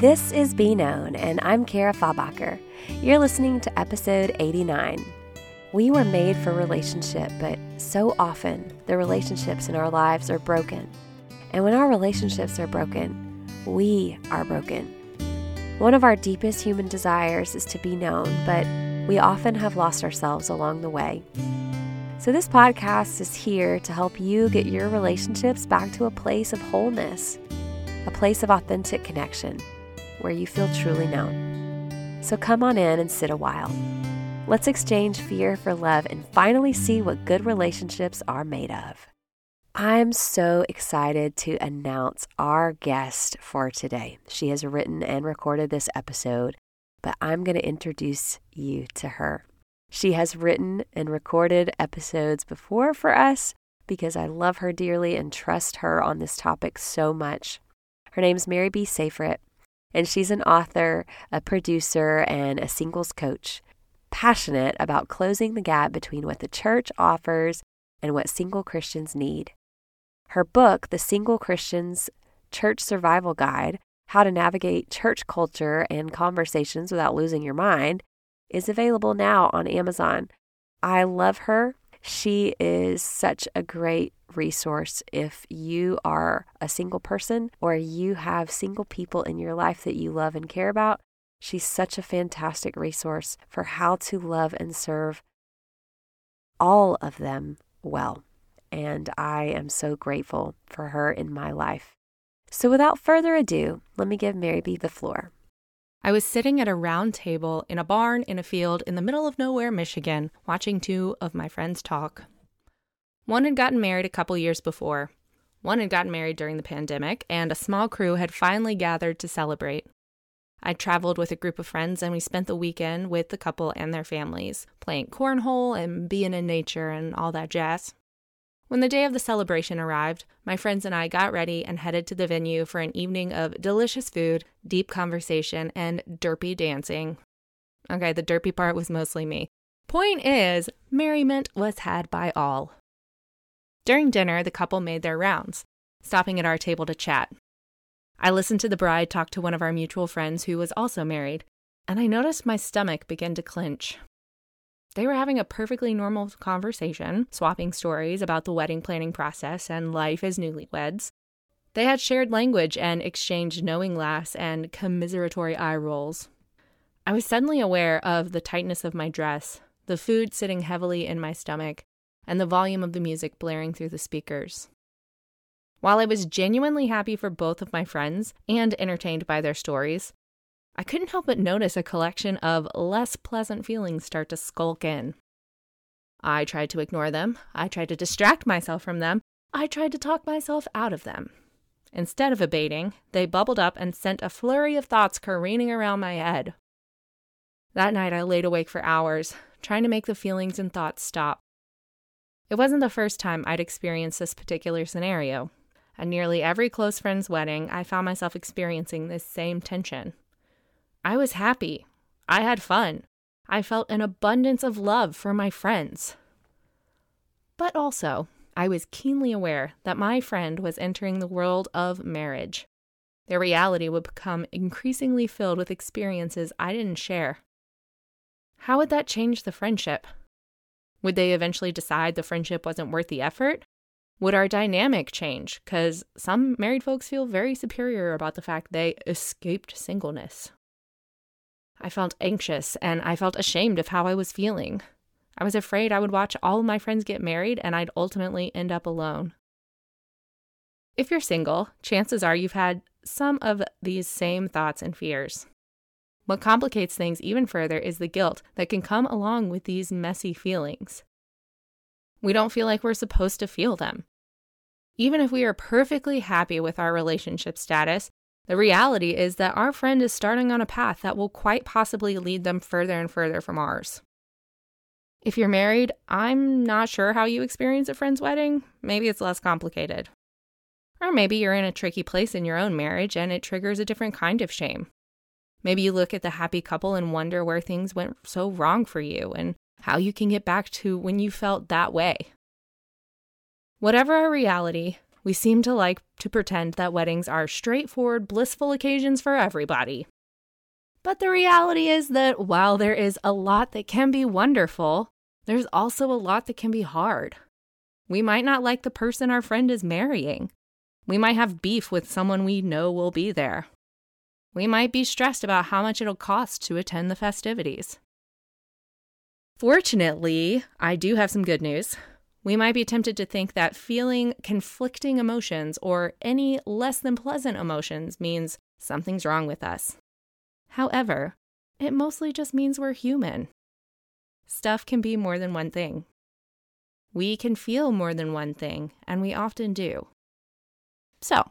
This is Be Known, and I'm Kara Fabacher. You're listening to episode 89. We were made for relationship, but so often the relationships in our lives are broken. And when our relationships are broken, we are broken. One of our deepest human desires is to be known, but we often have lost ourselves along the way. So, this podcast is here to help you get your relationships back to a place of wholeness, a place of authentic connection where you feel truly known. So, come on in and sit a while. Let's exchange fear for love and finally see what good relationships are made of. I'm so excited to announce our guest for today. She has written and recorded this episode, but I'm going to introduce you to her. She has written and recorded episodes before for us because I love her dearly and trust her on this topic so much. Her name's Mary B. Safrit, and she's an author, a producer, and a singles coach, passionate about closing the gap between what the church offers and what single Christians need. Her book, The Single Christian's Church Survival Guide How to Navigate Church Culture and Conversations Without Losing Your Mind, is available now on Amazon. I love her. She is such a great resource if you are a single person or you have single people in your life that you love and care about. She's such a fantastic resource for how to love and serve all of them well. And I am so grateful for her in my life. So, without further ado, let me give Mary B the floor. I was sitting at a round table in a barn in a field in the middle of nowhere, Michigan, watching two of my friends talk. One had gotten married a couple years before. One had gotten married during the pandemic, and a small crew had finally gathered to celebrate. I traveled with a group of friends and we spent the weekend with the couple and their families, playing cornhole and being in nature and all that jazz. When the day of the celebration arrived, my friends and I got ready and headed to the venue for an evening of delicious food, deep conversation, and derpy dancing. Okay, the derpy part was mostly me. Point is, merriment was had by all. During dinner, the couple made their rounds, stopping at our table to chat. I listened to the bride talk to one of our mutual friends who was also married, and I noticed my stomach begin to clench. They were having a perfectly normal conversation, swapping stories about the wedding planning process and life as newlyweds. They had shared language and exchanged knowing laughs and commiseratory eye rolls. I was suddenly aware of the tightness of my dress, the food sitting heavily in my stomach, and the volume of the music blaring through the speakers. While I was genuinely happy for both of my friends and entertained by their stories, I couldn't help but notice a collection of less pleasant feelings start to skulk in. I tried to ignore them. I tried to distract myself from them. I tried to talk myself out of them. Instead of abating, they bubbled up and sent a flurry of thoughts careening around my head. That night, I laid awake for hours, trying to make the feelings and thoughts stop. It wasn't the first time I'd experienced this particular scenario. At nearly every close friend's wedding, I found myself experiencing this same tension. I was happy. I had fun. I felt an abundance of love for my friends. But also, I was keenly aware that my friend was entering the world of marriage. Their reality would become increasingly filled with experiences I didn't share. How would that change the friendship? Would they eventually decide the friendship wasn't worth the effort? Would our dynamic change? Because some married folks feel very superior about the fact they escaped singleness. I felt anxious and I felt ashamed of how I was feeling. I was afraid I would watch all of my friends get married and I'd ultimately end up alone. If you're single, chances are you've had some of these same thoughts and fears. What complicates things even further is the guilt that can come along with these messy feelings. We don't feel like we're supposed to feel them. Even if we are perfectly happy with our relationship status, the reality is that our friend is starting on a path that will quite possibly lead them further and further from ours. If you're married, I'm not sure how you experience a friend's wedding. Maybe it's less complicated. Or maybe you're in a tricky place in your own marriage and it triggers a different kind of shame. Maybe you look at the happy couple and wonder where things went so wrong for you and how you can get back to when you felt that way. Whatever our reality, we seem to like to pretend that weddings are straightforward, blissful occasions for everybody. But the reality is that while there is a lot that can be wonderful, there's also a lot that can be hard. We might not like the person our friend is marrying. We might have beef with someone we know will be there. We might be stressed about how much it'll cost to attend the festivities. Fortunately, I do have some good news. We might be tempted to think that feeling conflicting emotions or any less than pleasant emotions means something's wrong with us. However, it mostly just means we're human. Stuff can be more than one thing. We can feel more than one thing, and we often do. So,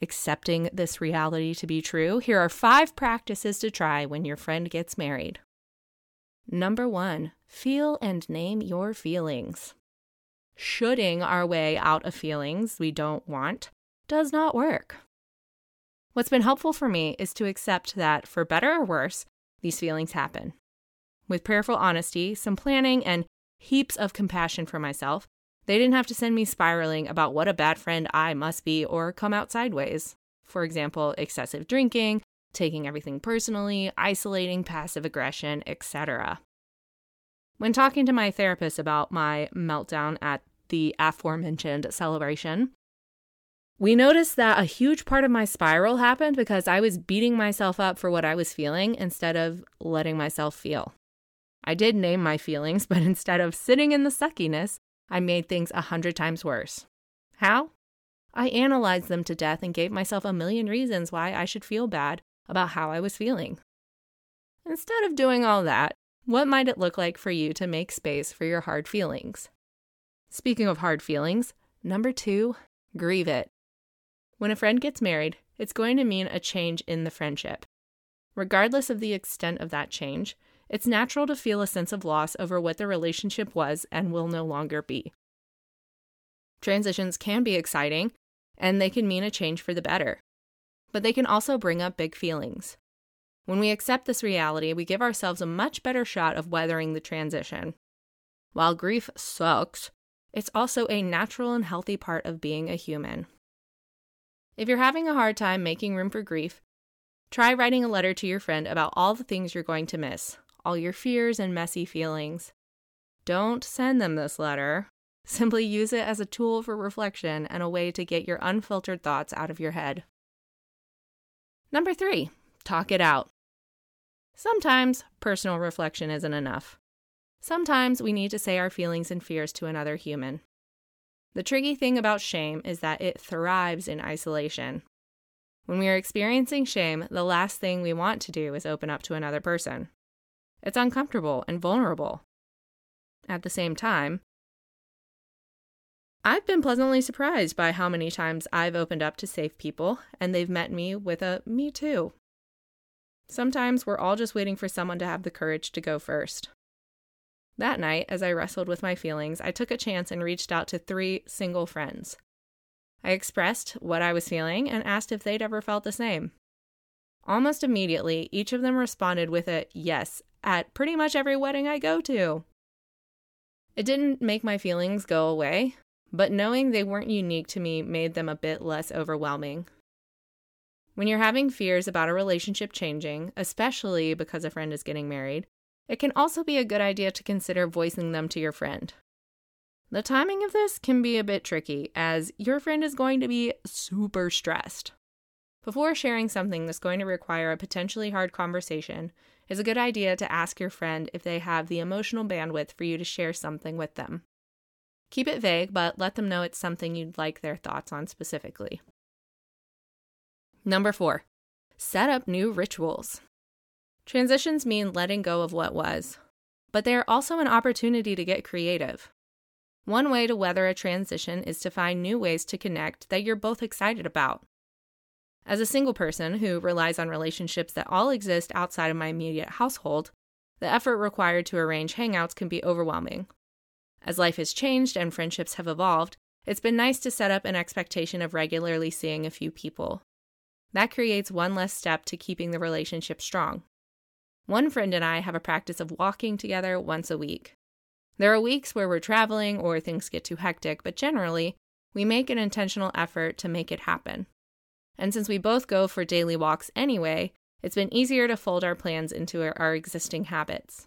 accepting this reality to be true, here are five practices to try when your friend gets married. Number one, feel and name your feelings. Shoulding our way out of feelings we don't want does not work. What's been helpful for me is to accept that, for better or worse, these feelings happen. With prayerful honesty, some planning, and heaps of compassion for myself, they didn't have to send me spiraling about what a bad friend I must be or come out sideways. For example, excessive drinking, taking everything personally, isolating passive aggression, etc. When talking to my therapist about my meltdown at the aforementioned celebration, we noticed that a huge part of my spiral happened because I was beating myself up for what I was feeling instead of letting myself feel. I did name my feelings, but instead of sitting in the suckiness, I made things a hundred times worse. How? I analyzed them to death and gave myself a million reasons why I should feel bad about how I was feeling. Instead of doing all that, what might it look like for you to make space for your hard feelings? Speaking of hard feelings, number two, grieve it. When a friend gets married, it's going to mean a change in the friendship. Regardless of the extent of that change, it's natural to feel a sense of loss over what the relationship was and will no longer be. Transitions can be exciting, and they can mean a change for the better. But they can also bring up big feelings. When we accept this reality, we give ourselves a much better shot of weathering the transition. While grief sucks, it's also a natural and healthy part of being a human. If you're having a hard time making room for grief, try writing a letter to your friend about all the things you're going to miss, all your fears and messy feelings. Don't send them this letter. Simply use it as a tool for reflection and a way to get your unfiltered thoughts out of your head. Number three, talk it out. Sometimes personal reflection isn't enough. Sometimes we need to say our feelings and fears to another human. The tricky thing about shame is that it thrives in isolation. When we are experiencing shame, the last thing we want to do is open up to another person. It's uncomfortable and vulnerable. At the same time, I've been pleasantly surprised by how many times I've opened up to safe people and they've met me with a me too. Sometimes we're all just waiting for someone to have the courage to go first. That night, as I wrestled with my feelings, I took a chance and reached out to three single friends. I expressed what I was feeling and asked if they'd ever felt the same. Almost immediately, each of them responded with a yes at pretty much every wedding I go to. It didn't make my feelings go away, but knowing they weren't unique to me made them a bit less overwhelming. When you're having fears about a relationship changing, especially because a friend is getting married, it can also be a good idea to consider voicing them to your friend. The timing of this can be a bit tricky, as your friend is going to be super stressed. Before sharing something that's going to require a potentially hard conversation, it's a good idea to ask your friend if they have the emotional bandwidth for you to share something with them. Keep it vague, but let them know it's something you'd like their thoughts on specifically. Number four, set up new rituals. Transitions mean letting go of what was, but they are also an opportunity to get creative. One way to weather a transition is to find new ways to connect that you're both excited about. As a single person who relies on relationships that all exist outside of my immediate household, the effort required to arrange hangouts can be overwhelming. As life has changed and friendships have evolved, it's been nice to set up an expectation of regularly seeing a few people. That creates one less step to keeping the relationship strong. One friend and I have a practice of walking together once a week. There are weeks where we're traveling or things get too hectic, but generally, we make an intentional effort to make it happen. And since we both go for daily walks anyway, it's been easier to fold our plans into our existing habits.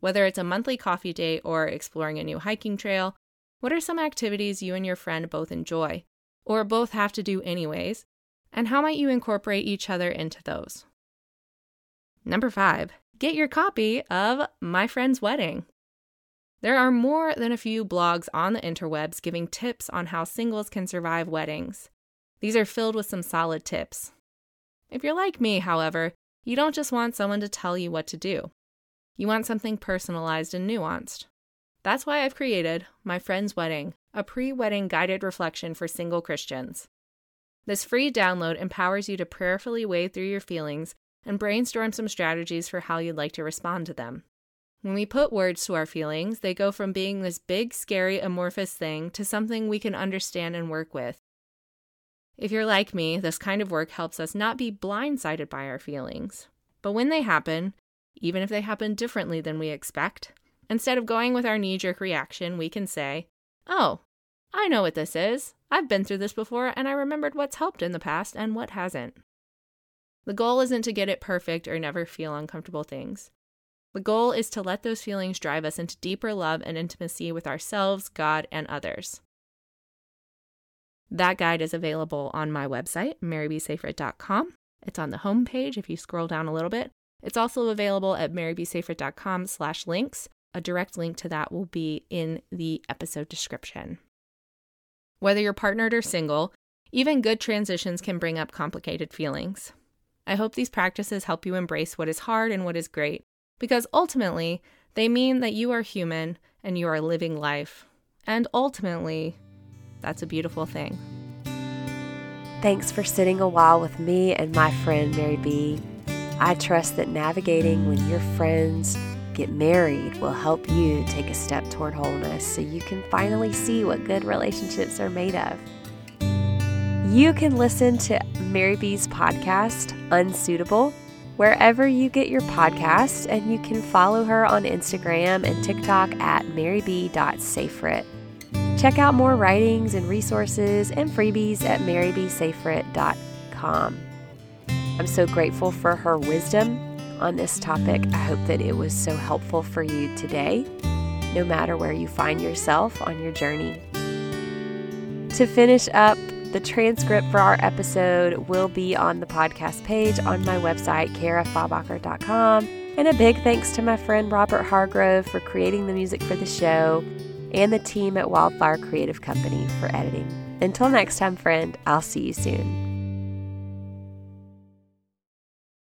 Whether it's a monthly coffee date or exploring a new hiking trail, what are some activities you and your friend both enjoy, or both have to do anyways, and how might you incorporate each other into those? Number five, get your copy of My Friend's Wedding. There are more than a few blogs on the interwebs giving tips on how singles can survive weddings. These are filled with some solid tips. If you're like me, however, you don't just want someone to tell you what to do. You want something personalized and nuanced. That's why I've created My Friend's Wedding, a pre wedding guided reflection for single Christians. This free download empowers you to prayerfully wade through your feelings and brainstorm some strategies for how you'd like to respond to them. When we put words to our feelings, they go from being this big, scary, amorphous thing to something we can understand and work with. If you're like me, this kind of work helps us not be blindsided by our feelings. But when they happen, even if they happen differently than we expect, instead of going with our knee jerk reaction, we can say, Oh, I know what this is. I've been through this before and I remembered what's helped in the past and what hasn't. The goal isn't to get it perfect or never feel uncomfortable things. The goal is to let those feelings drive us into deeper love and intimacy with ourselves, God, and others. That guide is available on my website, marybsafrit.com. It's on the home page if you scroll down a little bit. It's also available at marybsafrit.com slash links. A direct link to that will be in the episode description. Whether you're partnered or single, even good transitions can bring up complicated feelings. I hope these practices help you embrace what is hard and what is great because ultimately, they mean that you are human and you are living life. And ultimately, that's a beautiful thing. Thanks for sitting a while with me and my friend Mary B. I trust that navigating when your friends get married will help you take a step toward wholeness so you can finally see what good relationships are made of. You can listen to Mary B's podcast, Unsuitable wherever you get your podcasts, and you can follow her on Instagram and TikTok at maryb.safrit. Check out more writings and resources and freebies at marybsafrit.com. I'm so grateful for her wisdom on this topic. I hope that it was so helpful for you today, no matter where you find yourself on your journey. To finish up, the transcript for our episode will be on the podcast page on my website, karafabacher.com. And a big thanks to my friend Robert Hargrove for creating the music for the show and the team at Wildfire Creative Company for editing. Until next time, friend, I'll see you soon.